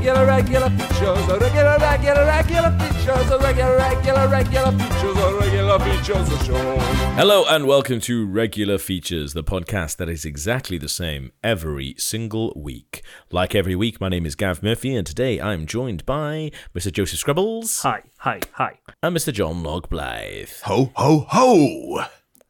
regular, regular features, a regular, regular, regular features, a regular, regular, regular features, a regular features, show. Hello and welcome to Regular Features, the podcast that is exactly the same every single week. Like every week, my name is Gav Murphy, and today I'm joined by Mr. Joseph Skrebels Hi, hi, hi. and Mr. John Log Blythe. Ho, ho, ho!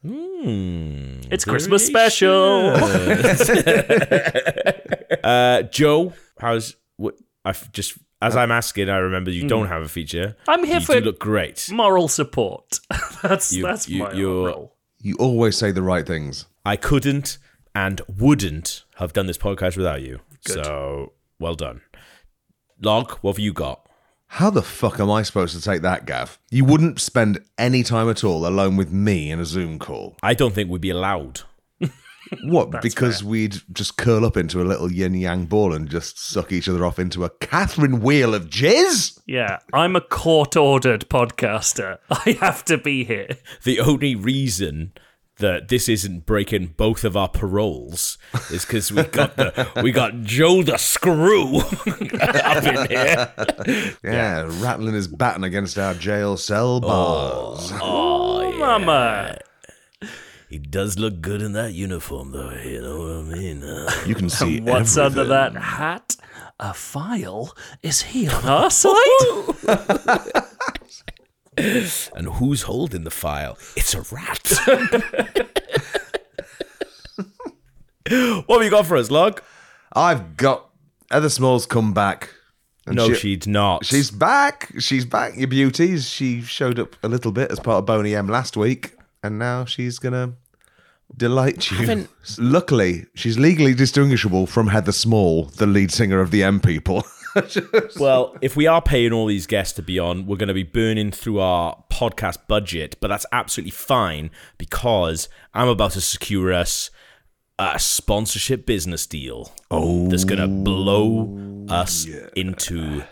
Hmm. It's Christmas special. uh, Joe, how's what? I've just as I'm asking, I remember you don't mm. have a feature. I'm here you for do look great. moral support. that's You- that's you- my you're- role. You always say the right things. I couldn't and wouldn't have done this podcast without you. Good. So well done. Log, what have you got? How the fuck am I supposed to take that, Gav? You wouldn't spend any time at all alone with me in a Zoom call. I don't think we'd be allowed. What? because we'd just curl up into a little yin yang ball and just suck each other off into a Catherine wheel of jizz? Yeah, I'm a court-ordered podcaster. I have to be here. The only reason that this isn't breaking both of our paroles is because we got the we got Joe the Screw up in here. Yeah, rattling his baton against our jail cell oh, bars. Oh, Mama. He does look good in that uniform, though. You know what I mean? Uh, You can see What's under that hat? A file? Is he on our side? and who's holding the file? It's a rat. what have you got for us, Log? I've got Heather Smalls come back. And No, she- she's not. She's back. She's back, you beauties. She showed up a little bit as part of Boney M last week, and now she's gonna delight you. Haven't- Luckily, she's legally distinguishable from Heather Small, the lead singer of the M People. Well, if we are paying all these guests to be on, we're going to be burning through our podcast budget, but that's absolutely fine because I'm about to secure us a sponsorship business deal. Oh, that's going to blow us into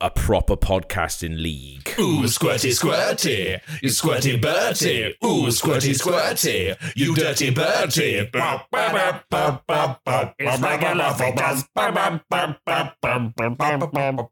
a proper podcasting league. Ooh, squirty, squirty, you squirty Bertie. Ooh, squirty, squirty, you dirty Bertie.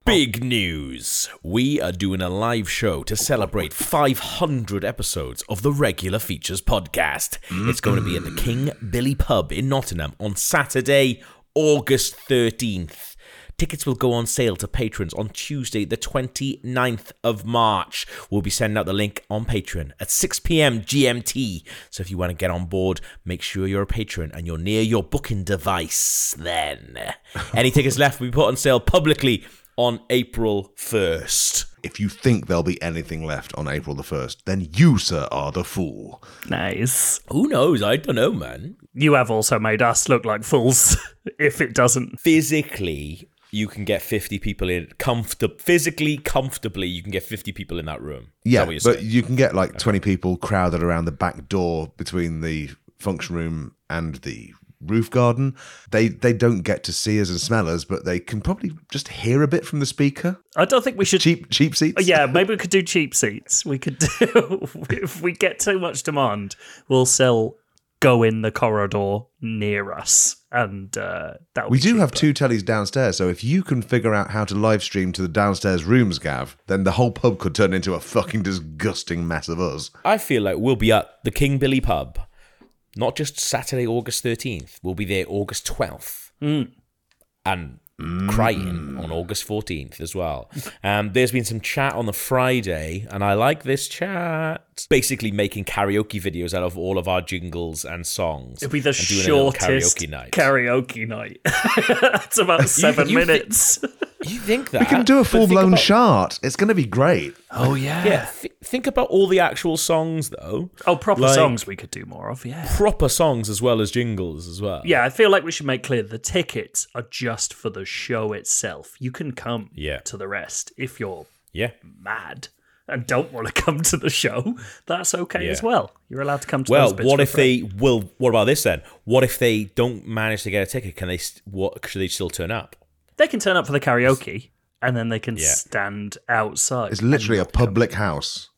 Big news! We are doing a live show to celebrate 500 episodes of the Regular Features podcast. It's going to be at the King Billy Pub in Nottingham on Saturday, August 13th. Tickets will go on sale to patrons on Tuesday, the 29th of March. We'll be sending out the link on Patreon at 6 p.m. GMT. So if you want to get on board, make sure you're a patron and you're near your booking device then. Any tickets left will be put on sale publicly on April 1st. if you think there'll be anything left on April the 1st, then you, sir, are the fool. nice. Who knows? I don't know, man. You have also made us look like fools if it doesn't. Physically, you can get 50 people in comfortable physically comfortably you can get 50 people in that room Yeah, that but saying? you can get like 20 people crowded around the back door between the function room and the roof garden. They they don't get to see us and smell us, but they can probably just hear a bit from the speaker. I don't think we should. Cheap cheap seats. Yeah, maybe we could do cheap seats. We could do if we get too much demand, we'll sell go in the corridor near us, and uh, that We do have two tellies downstairs, so if you can figure out how to live stream to the downstairs rooms, Gav, then the whole pub could turn into a fucking disgusting mess of us. i feel like we'll be at the king billy pub not just saturday august 13th we'll be there august 12th and crying on august 14th as well um, there's been some chat on the friday and i like this chat basically making karaoke videos out of all of our jingles and songs It'll be the and doing a little shortest karaoke night karaoke night. That's about seven you thi- minutes. you think that We can do a full blown about- chart. It's going to be great. oh yeah. Yeah, th- think about all the actual songs though. Oh, proper Like- songs we could do more of. Yeah. Proper songs as well as jingles as well. Yeah, I feel like we should make clear the tickets are just for the show itself. You can come Yeah. to the rest if you're Yeah. mad and don't want to come to the show. That's okay Yeah. as well. You're allowed to come to Well, those bits what if free. they will? What about this then? What if they don't manage to get a ticket? Can they? What should they still turn up? They can turn up for the karaoke and then they can Yeah. stand outside. It's literally a and come. public house.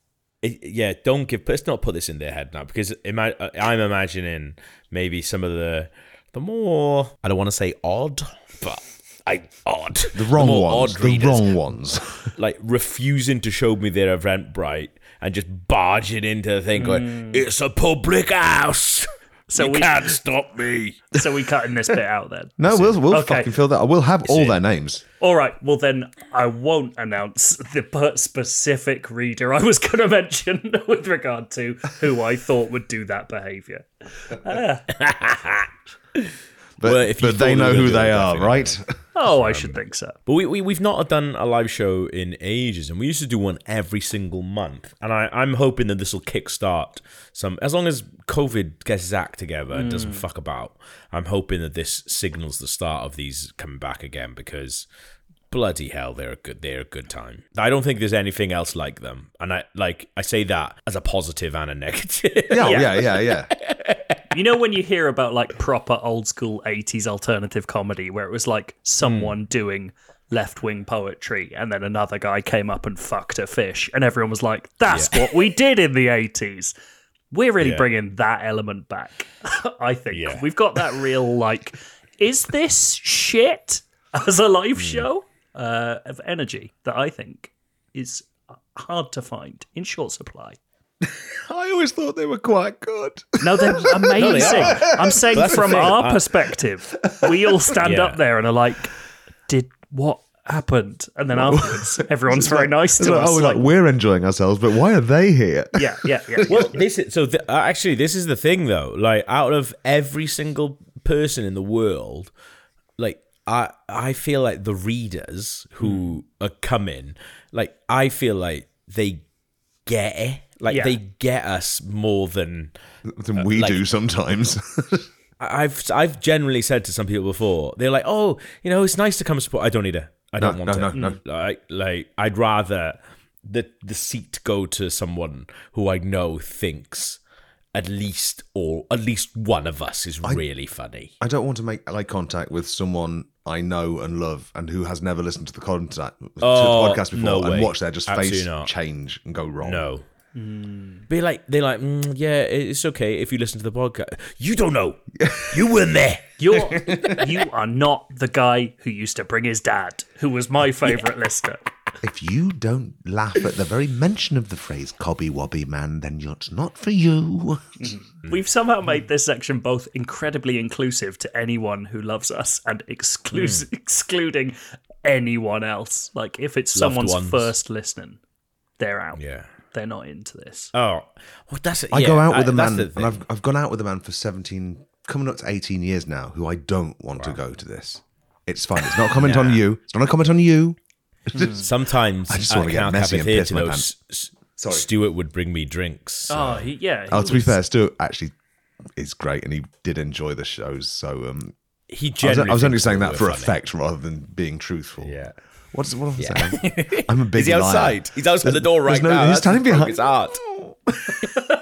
It, yeah, don't give. Let's not put this in their head now because ima- uh, I'm imagining maybe some of the the more I don't want to say odd, but like odd, The wrong more ones. odd The readers, wrong ones. like refusing to show me their event Eventbrite and just barging into the thing, going, mm. "It's a public house." So you we- can't stop me. So we cutting this bit out then. No, we'll we'll Okay. fucking fill that. We'll have all their names. All right. Well, then I won't announce the specific reader I was going to mention with regard to who I thought would do that behaviour. Ah. But, Well, if you but they know who they are, definitely. right? Oh, I should think so. But we, we, we've not done a live show in ages, and we used to do one every single month. And I, I'm hoping that this will kickstart some, as long as COVID gets his act together and doesn't mm. fuck about, I'm hoping that this signals the start of these coming back again because bloody hell, they're a good, they're a good time. I don't think there's anything else like them. And I, like, I say that as a positive and a negative. Yeah, yeah, yeah, yeah. You know when you hear about like proper old school 80s alternative comedy where it was like someone hmm. doing left wing poetry and then another guy came up and fucked a fish and everyone was like that's what we did in the 80s. We're really Yeah. bringing that element back. I think Yeah. we've got that real like is this shit as a live hmm. show uh, of energy that I think is hard to find in short supply. I always thought they were quite good. No, they're amazing. I'm saying That's from our I- perspective, we all stand Yeah. up there and are like, "Did what happened?" And then afterwards, everyone's very nice It's to like, us. oh, like, like, we're enjoying ourselves, but why are they here? yeah, yeah, yeah. well, this is so. Th- uh, actually, this is the thing, though. Like, out of every single person in the world, like I, I feel like the readers who hmm. are coming, like I feel like they get it. Like Yeah. they get us more than Than we uh, like- do sometimes. I've. I've generally said to some people before. They're like, "Oh, you know, it's nice to come support." I don't need it. I don't No, want no, it. no, no. Like, like I'd rather the the seat go to someone who I know thinks at least or at least one of us is really funny. I don't want to make eye contact with someone I know and love and who has never listened to the contact to Oh, the podcast before no and way. watch their just Absolutely face not. change and go wrong. No. Be like they're like, mm, yeah, it's okay if you listen to the podcast. You don't know. You weren't there. You're you are not the guy who used to bring his dad, who was my favorite listener. If you don't laugh at the very mention of the phrase "cobby wobby man," then it's not for you. We've somehow made this section both incredibly inclusive to anyone who loves us and exclus- Hmm. excluding anyone else. Like if it's Loved someone's ones. first listening, they're out. Yeah. They're not into this. Oh, well, that's it. I go out with a man, and. I've I've gone out with a man for seventeen, coming up to eighteen years now, who I don't want to go to this. It's fine. It's not a comment on you. It's not a comment on you. Sometimes I just wanna get Canal messy and Cafe piss my Theatre, though, pants. S- S- Stuart would bring me drinks. Oh, he, yeah. he Oh, to be was- fair, Stuart actually is great, and he did enjoy the shows. So um, he I was, generally I was only saying that for funny. effect rather than being truthful. Yeah. What's what am I saying? I'm a big Is he liar. outside? He's outside the door right no- now. he's standing behind- His heart.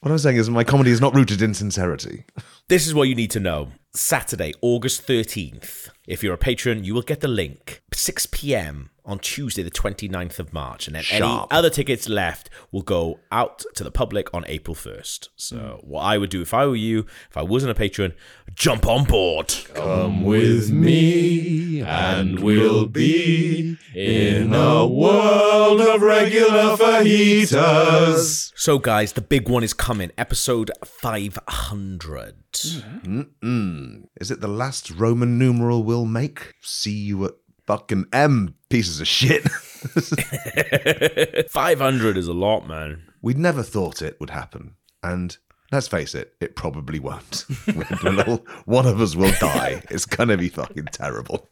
What I'm saying is my comedy is not rooted in sincerity. This is what you need to know. Saturday, August 13th. If you're a patron, you will get the link. 6 p.m. on Tuesday, the 29th of March. And then any other tickets left will go out to the public on April 1st. So, hmm. what I would do if I were you, if I wasn't a patron, jump on board. Come with me, and we'll be in a world of regular fajitas. So, guys, the big one is coming. Episode 500. Mm-hmm. Is it the last Roman numeral we'll make? See you at fucking M, pieces of shit. 500 is a lot, man. We'd never thought it would happen. And let's face it, it probably won't. Little- One of us will die. It's gonna be fucking terrible.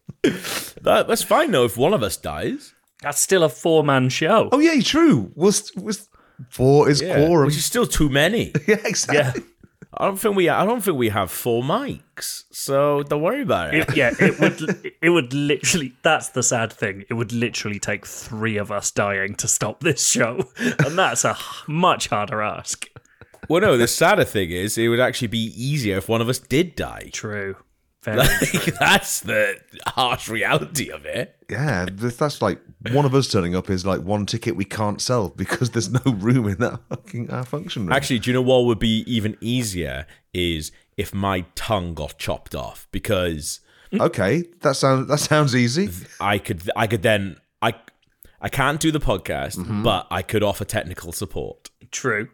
That, that's fine, though, if one of us dies. That's still a four man show. Oh yeah, true. Was was four is Yeah, quorum. which is still too many. yeah, exactly. Yeah. I don't think we. I don't think we have four mics, so don't worry about it. It, yeah, it would. It would literally. That's the sad thing. It would literally take three of us dying to stop this show, and that's a much harder ask. well, no. The sadder thing is, it would actually be easier if one of us did die. True. Very. Like, that's the harsh reality of it. Yeah, that's like one of us turning up is like one ticket we can't sell because there's no room in that fucking our function room. Actually, do you know what would be even easier is if my tongue got chopped off because Okay, that sounds that sounds easy. I could I could then I I can't do the podcast, Mm-hmm. but I could offer technical support. True.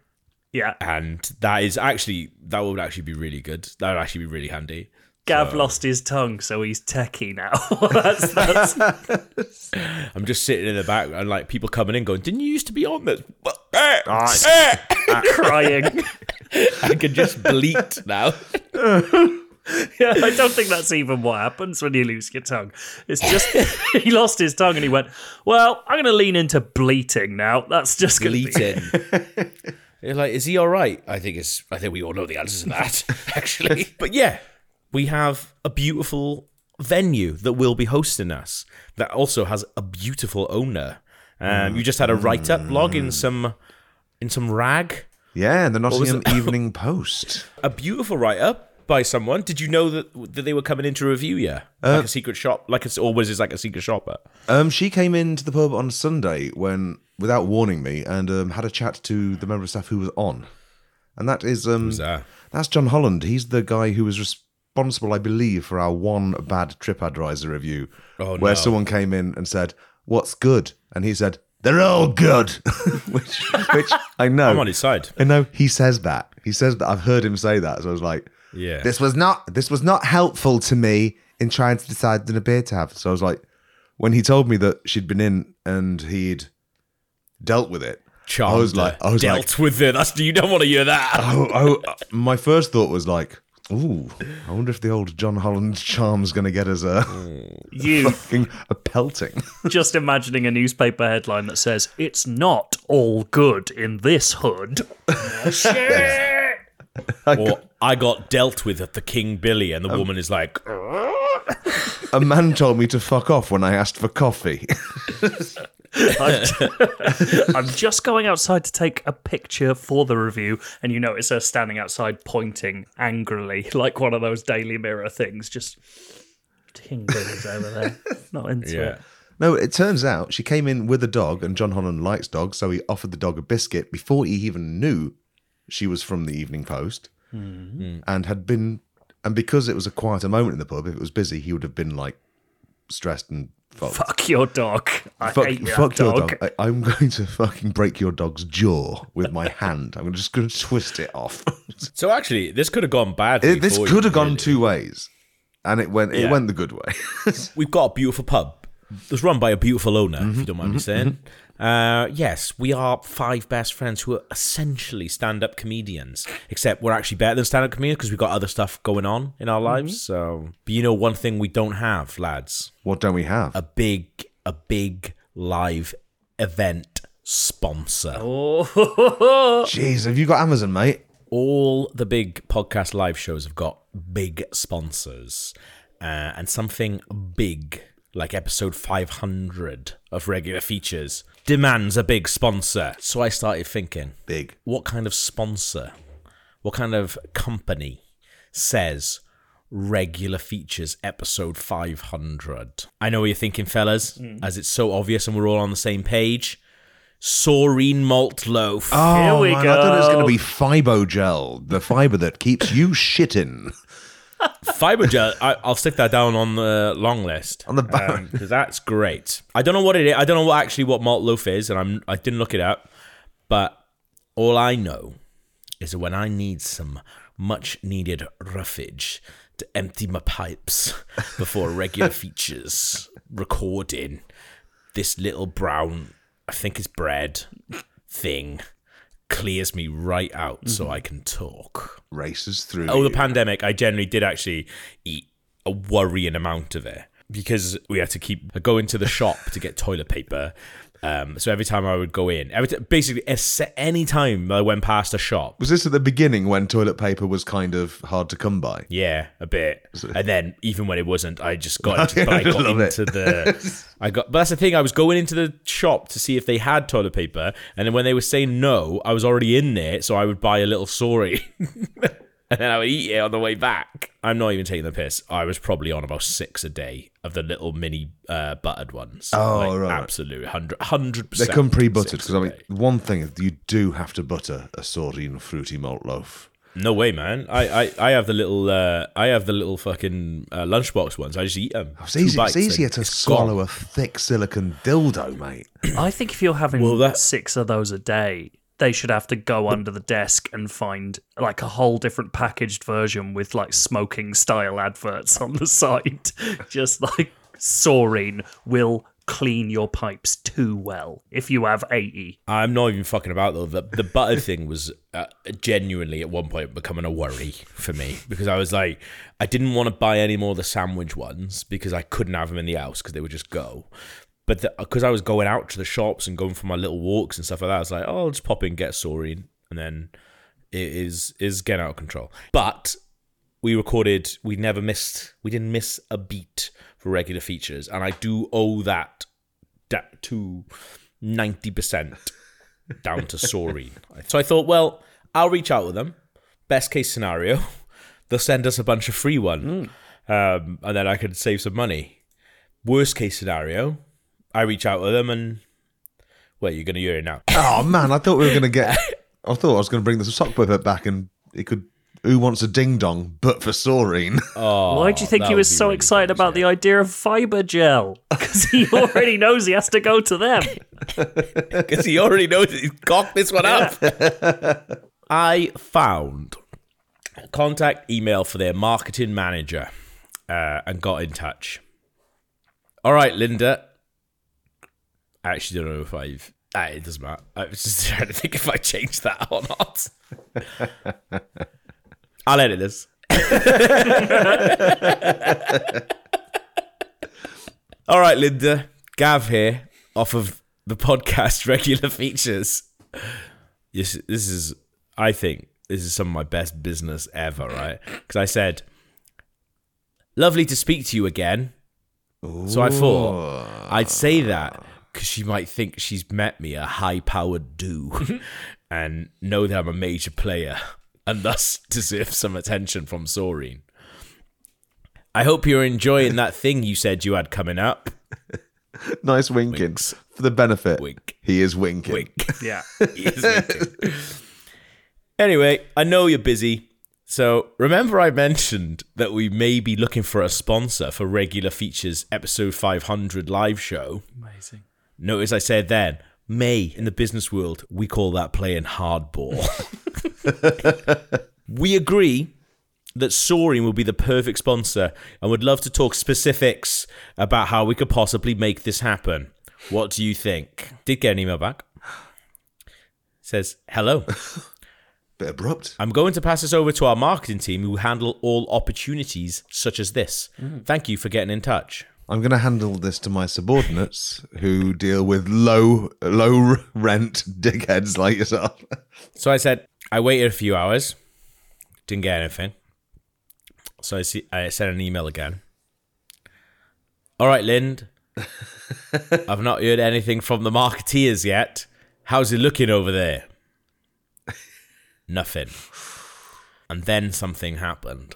Yeah. And that is actually that would actually be really good. That would actually be really handy. Gav lost his tongue, so he's techie now. that's, that's, I'm just sitting in the back and like people coming in going, Didn't you used to be on this? Eh, eh. crying. I can just bleat now. Yeah, I don't think that's even what happens when you lose your tongue. It's just he lost his tongue and he went, "Well, I'm going to lean into bleating now. That's just going to be Bleating. You're like, is he all right? I think it's. I think we all know the answers to that, actually. but yeah, we have a beautiful venue that will be hosting us. That also has a beautiful owner. Um, you just had a write-up blog in some in some rag. Yeah, in the Nottingham? Evening Post. A beautiful write-up by someone. Did you know that that they were coming in to review you? like a secret shop, like it's always is like a secret shopper. Um, she came into the pub on Sunday when, without warning me, and um, had a chat to the member of staff who was on, and that is um, that? that's John Holland. He's the guy who was responsible, I believe, for our one bad TripAdvisor review, Oh, where no. someone came in and said, "What's good?" and he said, "They're all good," which, which I know. I'm on his side. I know he says that. He says that. I've heard him say that. So I was like, Yeah. this was not this was not helpful to me in trying to decide on a beer to have. So I was like, when he told me that she'd been in and he'd dealt with it, Charmed I was like, I was dealt like, with it. That's you don't want to hear that. oh, oh, my first thought was like, ooh, I wonder if the old John Holland charm's going to get us mm. a, you fucking a pelting. just imagining a newspaper headline that says it's not all good in this hood. Oh, or I got dealt with at the King Billy, and the um, woman is like, a man told me to fuck off when I asked for coffee. I'm, I'm just going outside to take a picture for the review, and you notice her standing outside pointing angrily, like one of those Daily Mirror things. Just tingles over there. Not into yeah. it. No, it turns out she came in with a dog, and John Holland likes dogs, so he offered the dog a biscuit before he even knew she was from the Evening Post, hmm. Hmm. and had been, and because it was a quieter moment in the pub, if it was busy, he would have been like stressed and fucked. Fuck your dog. I Fuck, hate that fuck your dog. dog. I, I'm going to fucking break your dog's jaw with my hand. I'm just going to twist it off. So actually, this could have gone badly. It- this for could you, have gone really. two ways, and it went. It Yeah. went the good way. We've got a beautiful pub. It's run by a beautiful owner, Mm-hmm, if you don't mind me saying. Uh, yes, we are five best friends who are essentially stand-up comedians. Except we're actually better than stand-up comedians because we've got other stuff going on in our lives. So, but you know, one thing we don't have, lads, what don't we have? a big, a big live event sponsor. Oh, Jeez, have you got Amazon, mate? all the big podcast live shows have got big sponsors uh, and something big like episode 500 of regular features demands a big sponsor so i started thinking Big. what kind of sponsor what kind of company says regular features episode 500 i know what you're thinking fellas mm. as it's so obvious and we're all on the same page Soreen malt loaf. Oh, Here we man, I thought it was going to be Fybogel, the fiber that keeps you shitting. Fybogel, I, I'll stick that down on the long list On the um, back. because that's great. I don't know what it is. I don't know what actually what malt loaf is, and I'm I didn't look it up. But all I know is that when I need some much needed roughage to empty my pipes before regular features recording, this little brown, I think it's bread thing, clears me right out so mm-hmm. I can talk. Races through. Oh, the you. pandemic, I generally did actually eat a worrying amount of it because we had to keep going to the shop to get toilet paper. Um, so every time I would go in, every t- basically any time I went past a shop, Was this at the beginning when toilet paper was kind of hard to come by? yeah, a bit, and then even when it wasn't, I just got into, I got love it. the, I got. But that's the thing, I was going into the shop to see if they had toilet paper, and then when they were saying no, I was already in there, so I would buy a little sorry. And then I would eat it on the way back. I'm not even taking the piss. I was probably on about six a day of the little mini uh, buttered ones. Oh, like, right. Absolutely, 100 They percent. They come pre-buttered because I mean, one thing is you do have to butter a Soreen fruity malt loaf. No way, man. I, I, I have the little uh, I have the little fucking uh, lunchbox ones. I just eat them. It's, easy, it's easier to swallow a thick silicon dildo, mate. I think if you're having Well, that- six of those a day, they should have to go under the desk and find like a whole different packaged version with like smoking style adverts on the side. Just like Soreen will clean your pipes too well if you have 80. I'm not even fucking about though. The the butter thing was uh, genuinely at one point becoming a worry for me because I was like, I didn't want to buy any more of the sandwich ones because I couldn't have them in the house because they would just go. But because I was going out to the shops and going for my little walks and stuff like that, I was like, oh, I'll just pop in, get Soreen, and then it is is getting out of control. But we recorded, we never missed, we didn't miss a beat for regular features, and I do owe that da- to ninety percent down to Soreen. So I thought, well, I'll reach out with them. Best case scenario, they'll send us a bunch of free one, um, and then I could save some money. Worst case scenario, I reach out with them and. Wait, you're going to hear it now. Oh man, I thought we were going to get. I thought I was going to bring the sock puppet back and it could. Who wants a ding dong? But for Soreen. Oh, Why do you think he was so really excited good, about the idea of fiber gel? Because he already knows he has to go to them. because he already knows he's cocked this one up. I found a contact email for their marketing manager uh, and got in touch. All right, Linda. I actually don't know if I've. Ah, it doesn't matter. I was just trying to think if I changed that or not. I'll edit this. All right, Linda. Gav here, off of the podcast regular features. This, this is, I think, this is some of my best business ever, right? Because I said, lovely to speak to you again. So I thought I'd say that because she might think she's met me, a high powered do, and know that I'm a major player and thus deserve some attention from Soreen. I hope you're enjoying that thing you said you had coming up. nice winking. Winks. For the benefit. Wink. He is winking. Wink. Yeah. He is winking. anyway, I know you're busy. So remember I mentioned that we may be looking for a sponsor for regular features episode 500 live show. Amazing. Notice I said then, May in the business world, we call that playing hardball. we agree that Soreen will be the perfect sponsor and would love to talk specifics about how we could possibly make this happen. What do you think? Did get an email back. Says, hello. Bit abrupt. I'm going to pass this over to our marketing team who handle all opportunities such as this. Mm. Thank you for getting in touch. I'm going to handle this to my subordinates who deal with low, low rent dickheads like yourself. So I said, I waited a few hours, didn't get anything. So I see, I sent an email again. All right, Lind. I've not heard anything from the marketeers yet. How's it looking over there? Nothing. And then something happened.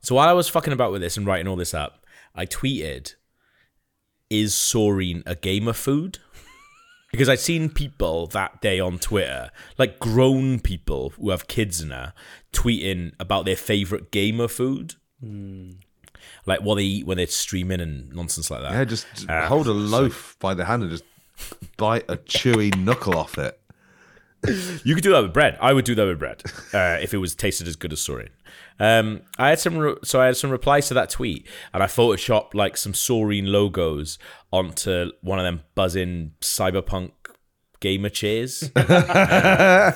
So while I was fucking about with this and writing all this up, I tweeted, Is Soreen a gamer food? Because I'd seen people that day on Twitter, like grown people who have kids in her, tweeting about their favorite gamer food. Hmm. Like what they eat when they're streaming and nonsense like that. Yeah, just uh, hold a loaf by the hand and just bite a chewy knuckle off it. You could do that with bread. I would do that with bread uh, if it was tasted as good as Soreen. Um, I had some, re- so I had some replies to that tweet, and I photoshopped like some Soreen logos onto one of them buzzing cyberpunk gamer chairs. Uh,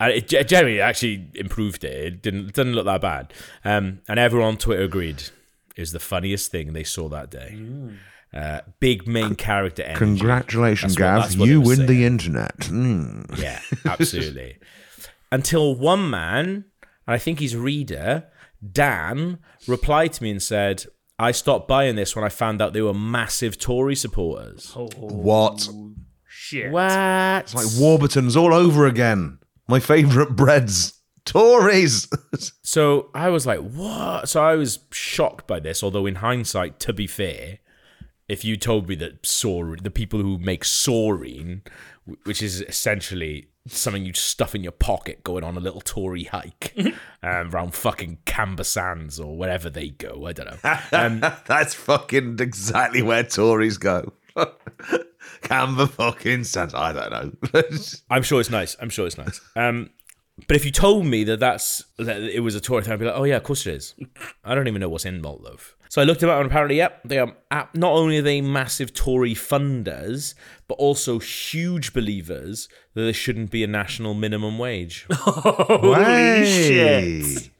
and it generally actually improved it. It didn't it didn't look that bad. Um, and everyone on Twitter agreed was the funniest thing they saw that day. Uh, big main character energy. Congratulations, That's Gav. that's what you was win the internet. Mm. Yeah, absolutely. Until one man, and I think he's reader, Dan, replied to me and said, I stopped buying this when I found out they were massive Tory supporters. What? Shit. What? It's like Warburton's all over again. My favourite breads. Tories. So I was like, what? So I was shocked by this, although in hindsight, to be fair, if you told me that soreen, the people who make soreen, which is essentially something you stuff in your pocket going on a little Tory hike um, around fucking Camber Sands or wherever they go. I don't know. Um, That's fucking exactly where Tories go. Camber fucking Sands. I don't know. I'm sure it's nice. I'm sure it's nice. Um, but if you told me that that's that it was a Tory thing, I'd be like, oh yeah, of course it is. I don't even know what's in Moldov. So I looked them up, and apparently, yep, they are not only are they massive Tory funders, but also huge believers that there shouldn't be a national minimum wage, Holy shit.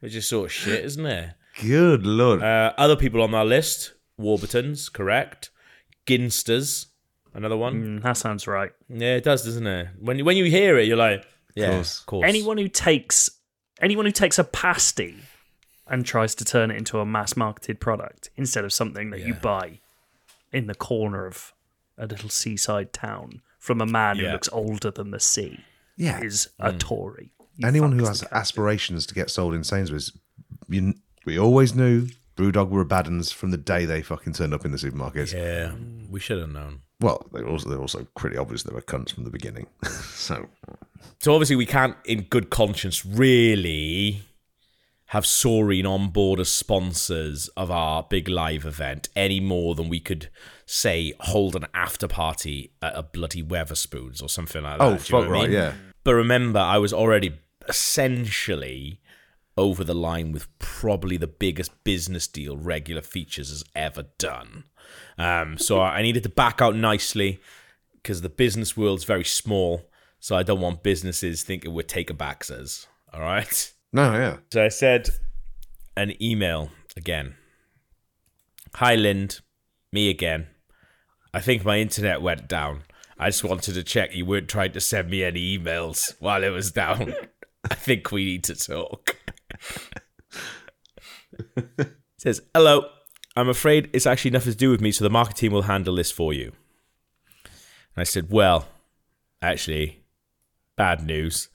which is sort of shit, isn't it? Good lord. Uh, other people on our list: Warburtons, correct. Ginsters, another one. Mm, that sounds right. Yeah, it does, doesn't it? When when you hear it, you're like, yeah, course. of course. Anyone who takes anyone who takes a pasty and tries to turn it into a mass marketed product instead of something that you buy in the corner of a little seaside town from a man who looks older than the sea yeah. is a mm. Tory. You Anyone who has aspirations to get sold in Sainsbury's, you, we always knew Brewdog were bad uns from the day they fucking turned up in the supermarkets. Yeah, we should have known. Well, they also they're also pretty obvious they were cunts from the beginning. so So obviously, we can't, in good conscience, really have Soreen on board as sponsors of our big live event any more than we could say hold an after party at a bloody Wetherspoons or something like that. Oh, Do you know fuck what I right, mean? yeah. But remember, I was already essentially over the line with probably the biggest business deal regular features has ever done. Um, so I needed to back out nicely because the business world's very small. So I don't want businesses thinking we're take baxers. All right. no, yeah. So I said an email again. Hi, Lind. Me again. I think my internet went down. I just wanted to check you weren't trying to send me any emails while it was down. I think we need to talk. says, Hello. I'm afraid it's actually nothing to do with me, so the market team will handle this for you. And I said, Well, actually, bad news.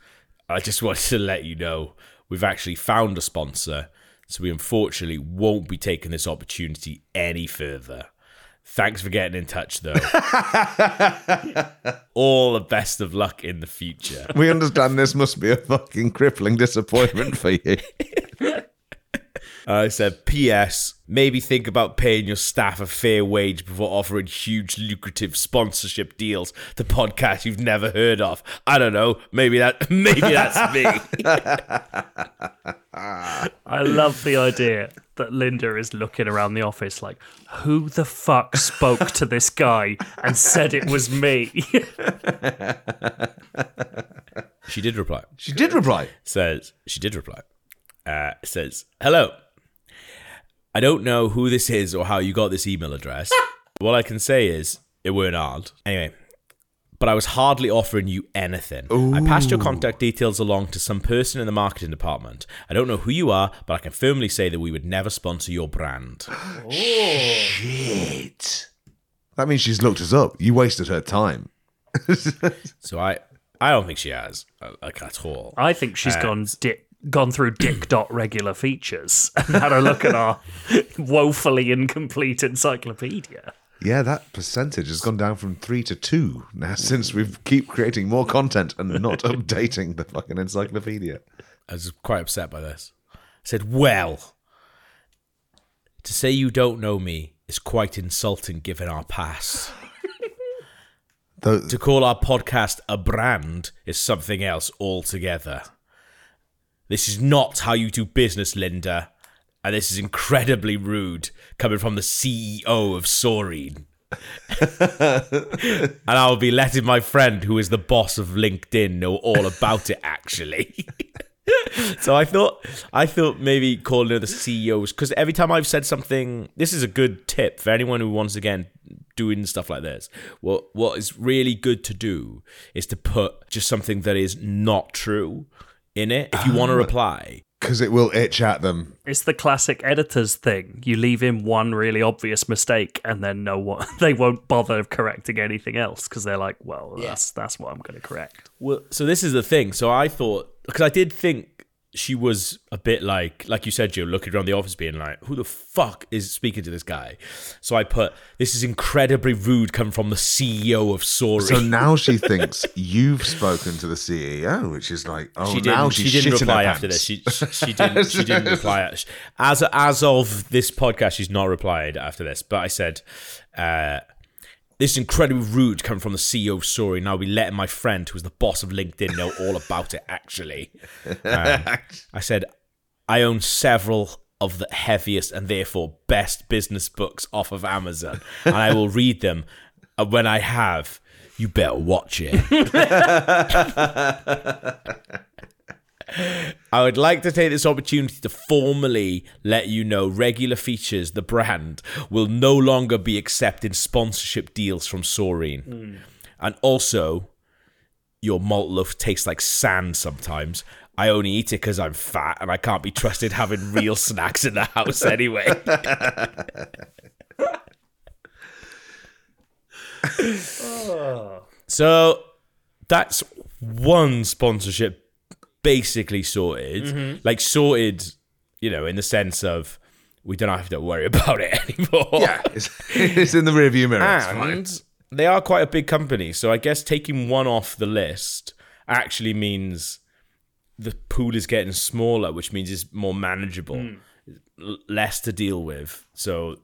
I just wanted to let you know we've actually found a sponsor, so we unfortunately won't be taking this opportunity any further. Thanks for getting in touch, though. All the best of luck in the future. We understand this must be a fucking crippling disappointment for you. I said, P.S. Maybe think about paying your staff a fair wage before offering huge, lucrative sponsorship deals to podcasts you've never heard of. I don't know. Maybe that. Maybe that's me. I love the idea that Linda is looking around the office like, who the fuck spoke to this guy and said it was me? she did reply. She did reply. says she did reply. Uh, says hello. I don't know who this is or how you got this email address. All I can say is it weren't hard. Anyway, but I was hardly offering you anything. I passed your contact details along to some person in the marketing department. I don't know who you are, but I can firmly say that we would never sponsor your brand. Shit. That means she's looked us up. You wasted her time. So I, I don't think she has, uh, like at all. I think she's gone di- gone through Dick Dot regular features and had a look at our woefully incomplete encyclopedia. Yeah, that percentage has gone down from three to two now since we keep creating more content and not updating the fucking encyclopedia. I was quite upset by this. I said, Well, to say you don't know me is quite insulting given our past. Though, To call our podcast a brand is something else altogether. This is not how you do business, Linda, and this is incredibly rude coming from the CEO of Soreen. and I'll be letting my friend, who is the boss of LinkedIn, know all about it. Actually, so I thought, I thought maybe calling her the CEOs because every time I've said something, this is a good tip for anyone who wants again doing stuff like this. What what is really good to do is to put just something that is not true in it if you want to oh. reply. because it will itch at them. It's the classic editor's thing. You leave in one really obvious mistake, and then no one they won't bother correcting anything else because they're like, "Well, that's that's what I'm going to correct." Well, so this is the thing. So I thought because I did think she was a bit like, like you said, Joe, looking around the office, being like, "Who the fuck is speaking to this guy?" So I put, "This is incredibly rude, coming from the CEO of Sorry." So now she thinks you've spoken to the CEO, which is like, oh, she now she's She didn't reply after pants. this. She she didn't. She didn't reply. As as of this podcast, she's not replied after this. But I said, uh, "This is incredibly rude coming from the CEO of Sorry. Now we letting my friend, who's the boss of LinkedIn, know all about it. Actually, Um, I said, I own several." Of the heaviest and therefore best business books off of Amazon, and I will read them. And when I have, you better watch it. I would like to take this opportunity to formally let you know regular features, the brand, will no longer be accepting sponsorship deals from Soreen. And also, your malt loaf tastes like sand sometimes. I only eat it because I'm fat and I can't be trusted having real snacks in the house anyway. So that's one sponsorship basically sorted. Mm-hmm. Like sorted, you know, in the sense of we don't have to worry about it anymore. Yeah, it's, it's in the rearview mirror. It's fine. And they are quite a big company. So I guess taking one off the list actually means the pool is getting smaller, which means it's more manageable, hmm. L- less to deal with. So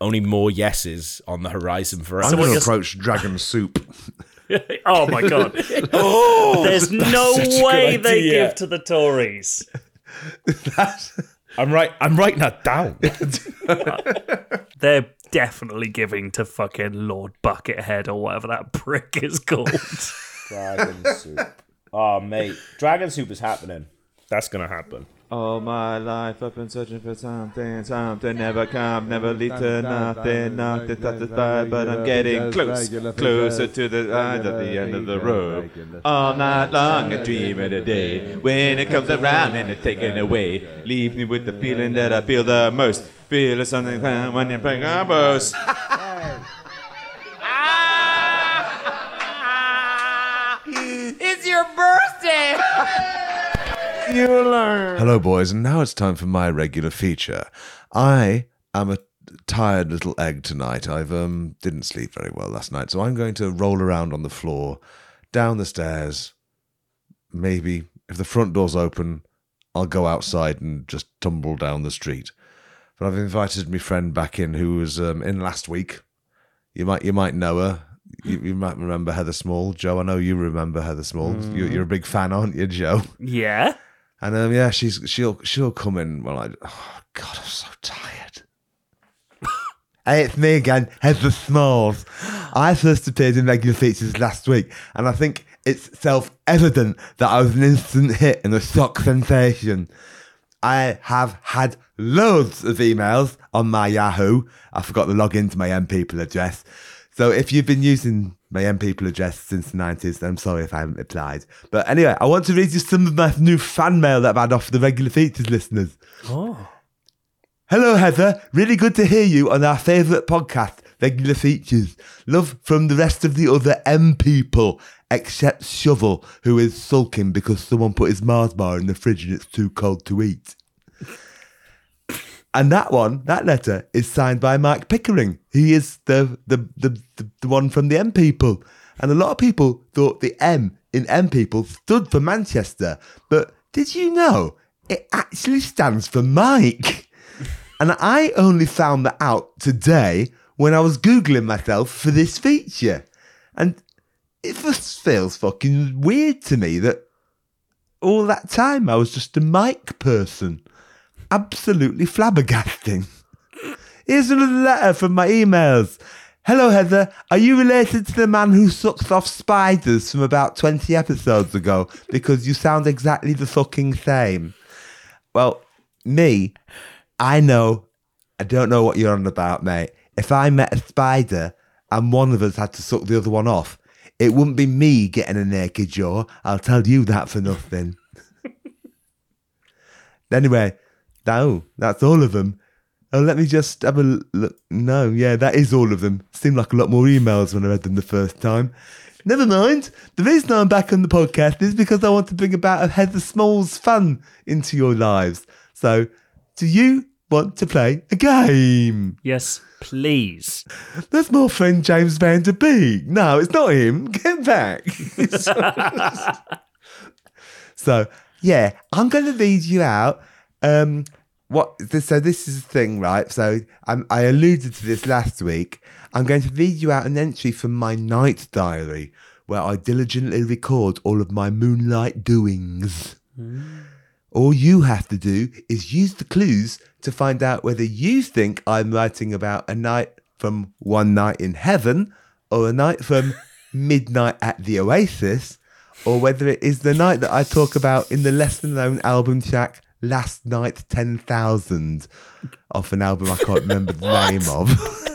only more yeses on the horizon for us. I'm going to just- approach Dragon Soup. oh my god! Oh, oh, there's no such a good way they idea. give to the Tories. I'm right. I'm writing that down. They're definitely giving to fucking Lord Buckethead or whatever that prick is called. Dragon soup. Oh, mate, dragon soup is happening. That's gonna happen. All my life I've been searching for something, something never come, never lead to nothing, nothing to satisfied, but I'm getting close, closer to the light at the end of the road. All night long I dream of the day when it comes around and it's taken away. Leave me with the feeling that I feel the most. Feel something when you're playing a You. Hello, boys, and now it's time for my regular feature. I am a tired little egg tonight. I've um didn't sleep very well last night, so I'm going to roll around on the floor, down the stairs. Maybe if the front door's open, I'll go outside and just tumble down the street. But I've invited my friend back in, who was um, in last week. You might you might know her. You, you might remember Heather Small, Joe. I know you remember Heather Small. You, you're a big fan, aren't you, Joe? yeah. And um, yeah, she's she'll she'll come in. Well, I oh god, I'm so tired. hey, it's me again, Heather Smalls. I first appeared in regular features last week, and I think it's self-evident that I was an instant hit and a shock sensation. I have had loads of emails on my Yahoo. I forgot to log into my M People address. So if you've been using my M People address since the 90s, I'm sorry if I haven't replied. But anyway, I want to read you some of my new fan mail that I've had off the regular features listeners. Oh. Hello, Heather. Really good to hear you on our favourite podcast, Regular Features. Love from the rest of the other M people, except Shovell, who is sulking because someone put his Mars bar in the fridge and it's too cold to eat. And that one, that letter, is signed by Mike Pickering. He is the the, the, the, the one from the M people. And a lot of people thought the M in M people stood for Manchester. But did you know it actually stands for Mike? And I only found that out today when I was Googling myself for this feature. And it just feels fucking weird to me that all that time I was just a Mike person. Absolutely flabbergasting. Here's another letter from my emails. Hello, Heather. Are you related to the man who sucks off spiders from about 20 episodes ago? Because you sound exactly the fucking same. Well, me, I know. I don't know what you're on about, mate. If I met a spider and one of us had to suck the other one off, it wouldn't be me getting a naked jaw. I'll tell you that for nothing. anyway, no, oh, that's all of them. Oh, let me just have a look. No, yeah, that is all of them. Seemed like a lot more emails when I read them the first time. Never mind. The reason I'm back on the podcast is because I want to bring about a Heather Smalls fun into your lives. So, do you want to play a game? Yes, please. That's my friend James Van Der Beek. No, it's not him. Get back. so, yeah, I'm going to read you out. Um, what? So this is the thing, right? So um, I alluded to this last week. I'm going to read you out an entry from my night diary, where I diligently record all of my moonlight doings. All you have to do is use the clues to find out whether you think I'm writing about a night from One Night in Heaven or a night from Midnight at the Oasis or whether it is the night that I talk about in the lesser known album track Last Night 10,000 off an album I can't remember the name of.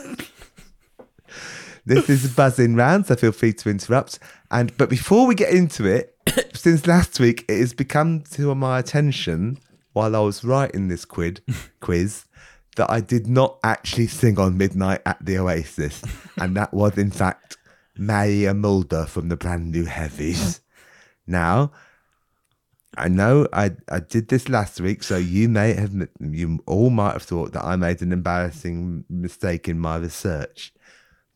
This is buzzing round, so feel free to interrupt. And but before we get into it, since last week it has become to my attention while I was writing this quid quiz that I did not actually sing on Midnight at the Oasis, and that was in fact Maria Muldaur from the brand new Heavies. Now, I know I, I did this last week, so you may have you all might have thought that I made an embarrassing mistake in my research.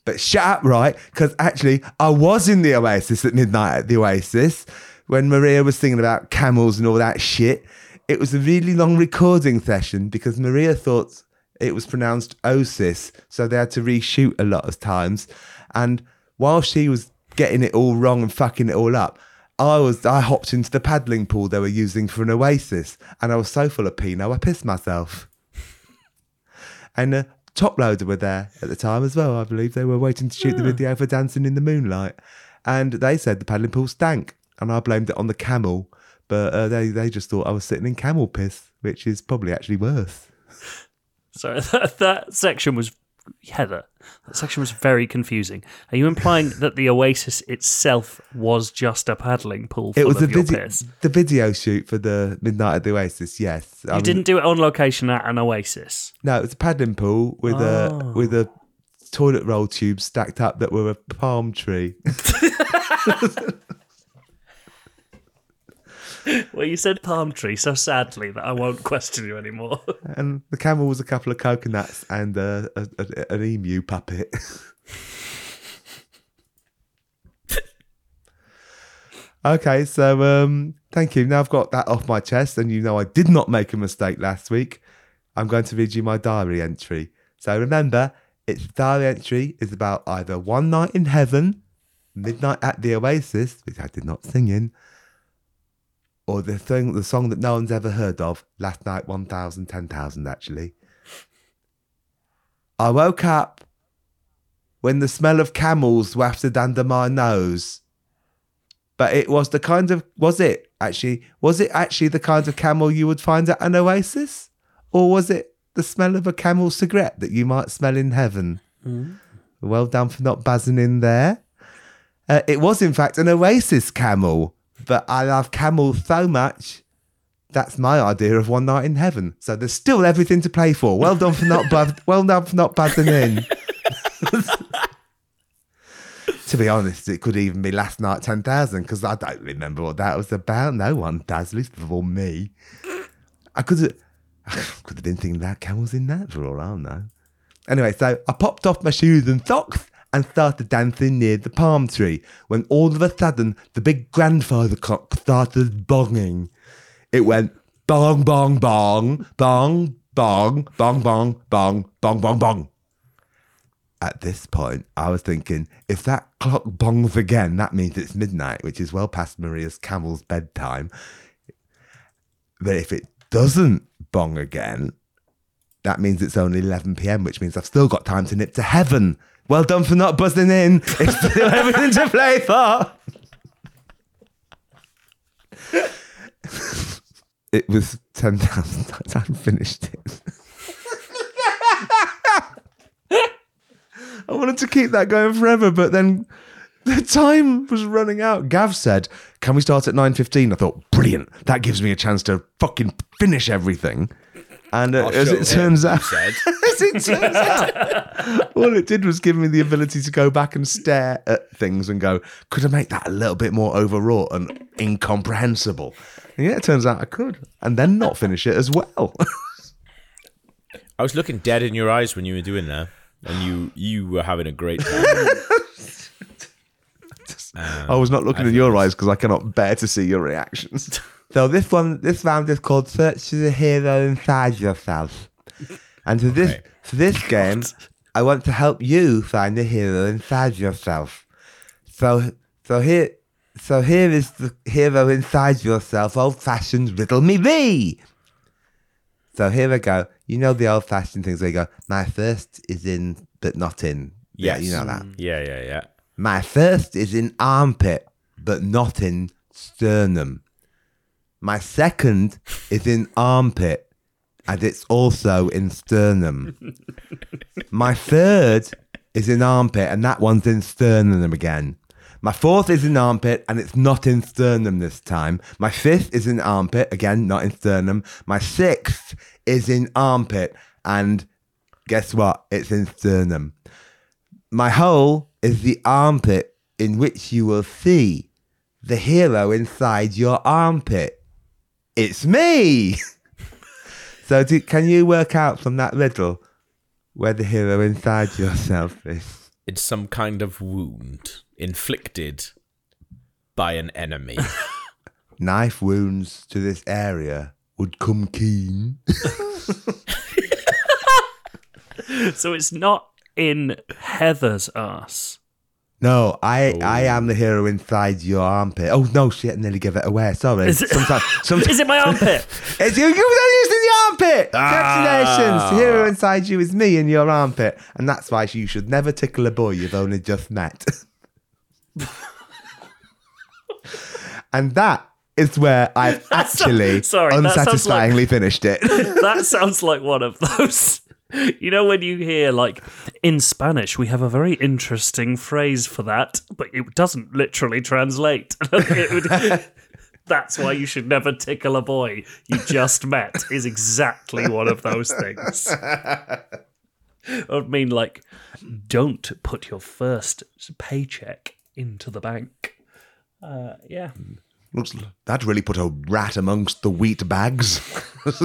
But shut up, right? Because actually, I was in the Oasis at midnight at the Oasis when Maria was singing about camels and all that shit. It was a really long recording session because Maria thought it was pronounced Osis, so they had to reshoot a lot of times. And while she was getting it all wrong and fucking it all up, I was I hopped into the paddling pool they were using for an Oasis, and I was so full of Pinot I pissed myself. And uh, Toploader were there at the time as well. I believe they were waiting to shoot the video for Dancing in the Moonlight, and they said the paddling pool stank, and I blamed it on the camel. But uh, they they just thought I was sitting in camel piss, which is probably actually worse. So that, that section was Heather. That section was very confusing. Are you implying that the Oasis itself was just a paddling pool It was the video the video shoot for the Midnight at the Oasis. Yes, You didn't do it on location at an Oasis. No, it was a paddling pool with Oh. a with a toilet roll tube stacked up that were a palm tree. Well, you said palm tree so sadly that I won't question you anymore. and the camel was a couple of coconuts and a, a, a, an emu puppet. okay, so um, thank you. Now I've got that off my chest, and you know I did not make a mistake last week. I'm going to read you my diary entry. So remember, its diary entry is about either one night in heaven, midnight at the Oasis, which I did not sing in, or the thing, the song that no one's ever heard of, last night 1,000, 10,000 actually. I woke up when the smell of camels wafted under my nose. But it was the kind of, was it actually, was it actually the kind of camel you would find at an oasis? Or was it the smell of a camel cigarette that you might smell in heaven? Well done for not buzzing in there. Uh, it was, in fact, an oasis camel, but I love camels so much. That's my idea of one night in heaven. So there's still everything to play for. Well done for not buzz- well done for not buzzing in. to be honest, it could even be last night ten thousand because I don't remember what that was about. No one does, least before me. I could have, could have been thinking about camels in that for all I know. Anyway, so I popped off my shoes and socks and started dancing near the palm tree when all of a sudden the big grandfather clock started bonging. It went bong, bong, bong, bong, bong, bong, bong, bong, bong, bong, bong. At this point, I was thinking, if that clock bongs again, that means it's midnight, which is well past Maria's camel's bedtime. But if it doesn't bong again, that means it's only 11 p.m., which means I've still got time to nip to heaven. Well done for not buzzing in. It's still everything to play for. it was 10,000 times. I finished it. I wanted to keep that going forever, but then the time was running out. Gav said, Can we start at 9.15? I thought, brilliant. That gives me a chance to fucking finish everything. And uh, as it turns out, as it turns out, all it did was give me the ability to go back and stare at things and go, could I make that a little bit more overwrought and incomprehensible? And yeah, it turns out I could, and then not finish it as well. I was looking dead in your eyes when you were doing that, and you you were having a great time. I was not looking in your eyes because I cannot bear to see your reactions. So this one, this round is called "Search for the Hero Inside Yourself," and for this for this game, I want to help you find the hero inside yourself. So so here so here is the hero inside yourself, old-fashioned riddle me me. So here we go. You know the old-fashioned things where you go, my first is in but not in. Yeah, you know that. Mm. Yeah, yeah, yeah. My first is in armpit, but not in sternum. My second is in armpit, and it's also in sternum. My third is in armpit, and that one's in sternum again. My fourth is in armpit, and it's not in sternum this time. My fifth is in armpit, again, not in sternum. My sixth is in armpit, and guess what? It's in sternum. My hole is the armpit in which you will see the hero inside your armpit. It's me! so, do, can you work out from that riddle where the hero inside yourself is? It's some kind of wound inflicted by an enemy. Knife wounds to this area would come keen. So it's not in Heather's ass. No, I I oh. am the hero inside your armpit. Oh no, shit! I nearly give it away. Sorry. Is it- sometimes, sometimes Is it my armpit? It's you. You using the armpit. Ah. Congratulations. The hero inside you is me in your armpit, and that's why you should never tickle a boy you've only just met. and that is where I've actually sorry, that sounds like- unsatisfyingly finished it. that sounds like one of those. You know, when you hear, like, in Spanish, we have a very interesting phrase for that, but it doesn't literally translate. Would- that's why you should never tickle a boy you just met, is exactly one of those things. I mean, like, don't put your first paycheck into the bank. Uh, yeah. Looks that really put a rat amongst the wheat bags.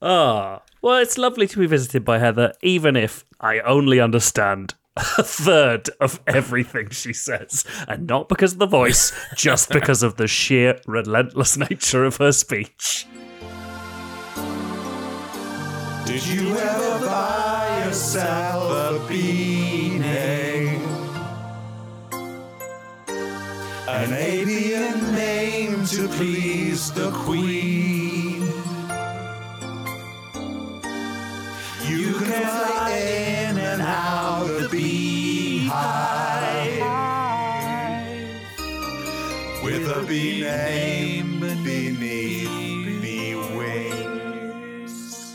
Ah, well, it's lovely to be visited by Heather, even if I only understand a third of everything she says, and not because of the voice, just because of the sheer relentless nature of her speech. Did you ever buy yourself a beanie? An alien name to please the queen. Name beneath the wings.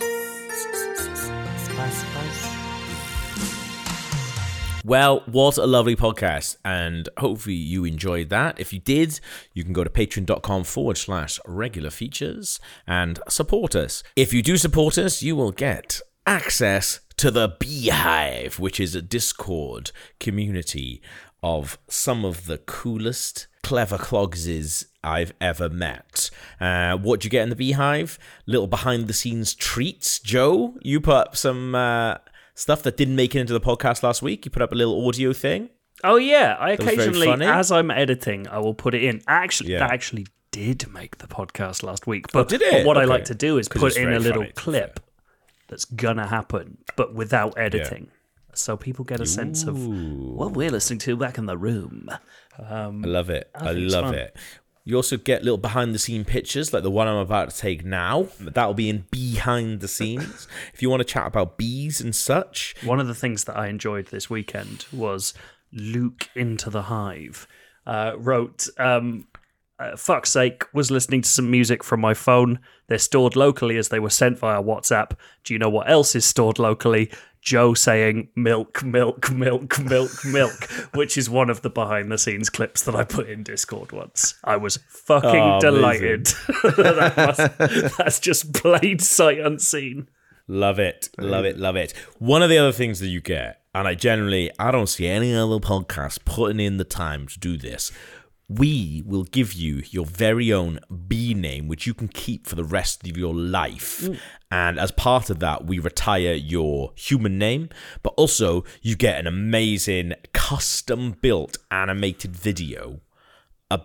Well, what a lovely podcast, and hopefully you enjoyed that. If you did, you can go to patreon.com forward slash regular features and support us. If you do support us, you will get access to the Beehive, which is a Discord community of some of the coolest clever clogses I've ever met. Uh, what do you get in the Beehive? Little behind the scenes treats. Joe, you put up some uh, stuff that didn't make it into the podcast last week. You put up a little audio thing. Oh yeah, I occasionally, as I'm editing, I will put it in. Actually, Yeah. that actually did make the podcast last week. But, did it? but what I like to do is put in a little funny, clip that's gonna happen, but without editing. So people get a sense of what we're listening to back in the room. I love it. I, it's love fun. it. You also get little behind the scene pictures like the one I'm about to take now. That'll be in behind the scenes. if you want to chat about bees and such, One of the things that I enjoyed this weekend was Luke into the Hive uh, wrote um, uh, fuck's sake, was listening to some music from my phone. They're stored locally as they were sent via WhatsApp. Do you know what else is stored locally? Joe saying milk, milk, milk, milk, milk, which is one of the behind the scenes clips that I put in Discord once. I was fucking Oh, delighted. that must- that's just played sight unseen. Love it, love it, love it. One of the other things that you get, and I generally I don't see any other podcast putting in the time to do this. We will give you your very own B name, which you can keep for the rest of your life. And as part of that, we retire your human name, but also you get an amazing custom built animated video uh,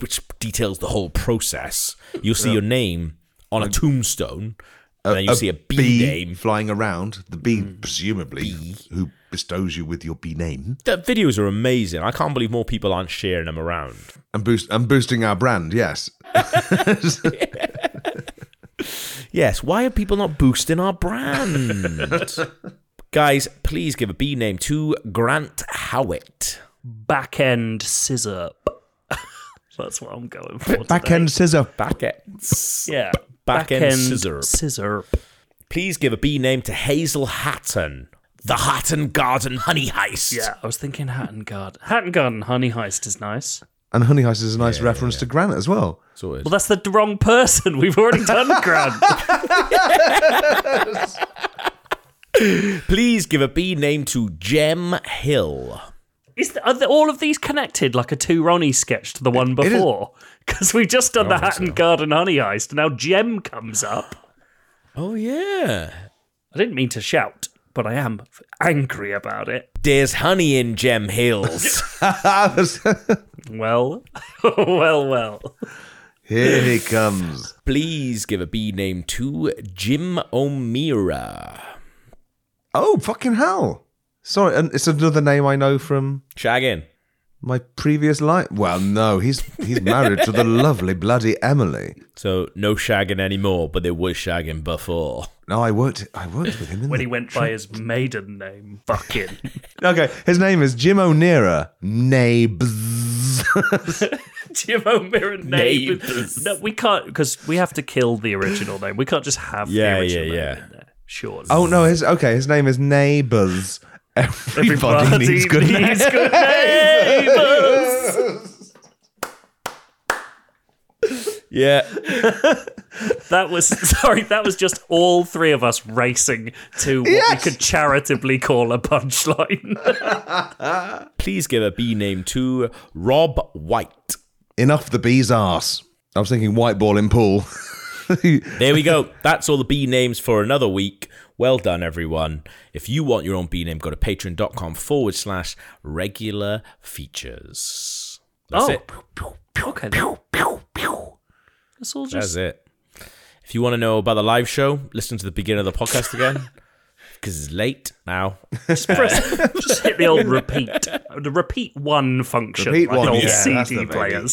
which details the whole process. You'll see your name on a tombstone, and then you see a B, bee name. flying around. The bee, presumably, who bestows you with your B name The videos are amazing. I can't believe more people aren't sharing them around. and boost and boosting our brand. Yes, Yes, why are people not boosting our brand? Guys, please give a B name to Grant Howitt. Back end scissor. That's what I'm going for. back today. end scissor. Backends. Yeah. Back end scissor. Scissor. Please give a B name to Hazel Hatton. The Hatton Garden Honey Heist. Yeah, I was thinking Hatton Garden. Hatton Garden Honey Heist is nice. And Honey Heist is a nice reference to Grant as well. So it is. Well, that's the wrong person. We've already done Grant. Please give a B name to Gem Hill. Is the, are the, all of these connected like a two Ronnie sketch to the one It is- before? Because we've just done the Hatton Garden Honey Heist, and now Gem comes up. Oh, yeah. I didn't mean to shout, but I am angry about it. There's honey in Gem Hills. Well, well, well. Here he comes. Please give a B name to Jim O'Meara. Oh, fucking hell. Sorry, and it's another name I know from Shaggin. My previous life. Well, no, he's he's married to the lovely bloody Emily. So no shagging anymore, but there was shagging before. No, I worked I worked with him in When the he went by his maiden name, fucking. Okay, his name is Jim O'Meara. Nabs. Jim O'Meara name. Neighbours. No, we can't because we have to kill the original name. We can't just have Yeah, the original yeah, name yeah. in there. Sure. oh no, his okay, his name is Neighbours. Everybody, needs good names. needs good neighbours. Yeah. That was sorry. That was just all three of us racing to what Yes. we could charitably call a punchline. Please give a B name to Rob White. Enough the bee's arse. I was thinking white ball in pool. There we go. That's all the B names for another week. Well done, everyone. If you want your own B name, go to patreon.com forward slash regular features. That's Oh. it. okay. then. That's all That's it. If you want to know about the live show, listen to the beginning of the podcast again. Because it's late now. Just, press, just hit the old repeat. The repeat one function. Repeat like one, old yeah, that's the CD baby.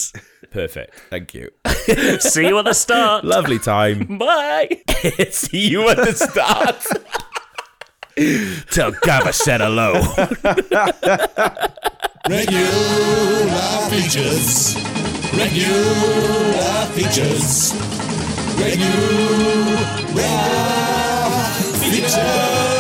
Players. Perfect. Thank you. See you at the start. Lovely time. Bye. See you at the start. Tell Gava said hello. Regular features. Regular features. Regular features.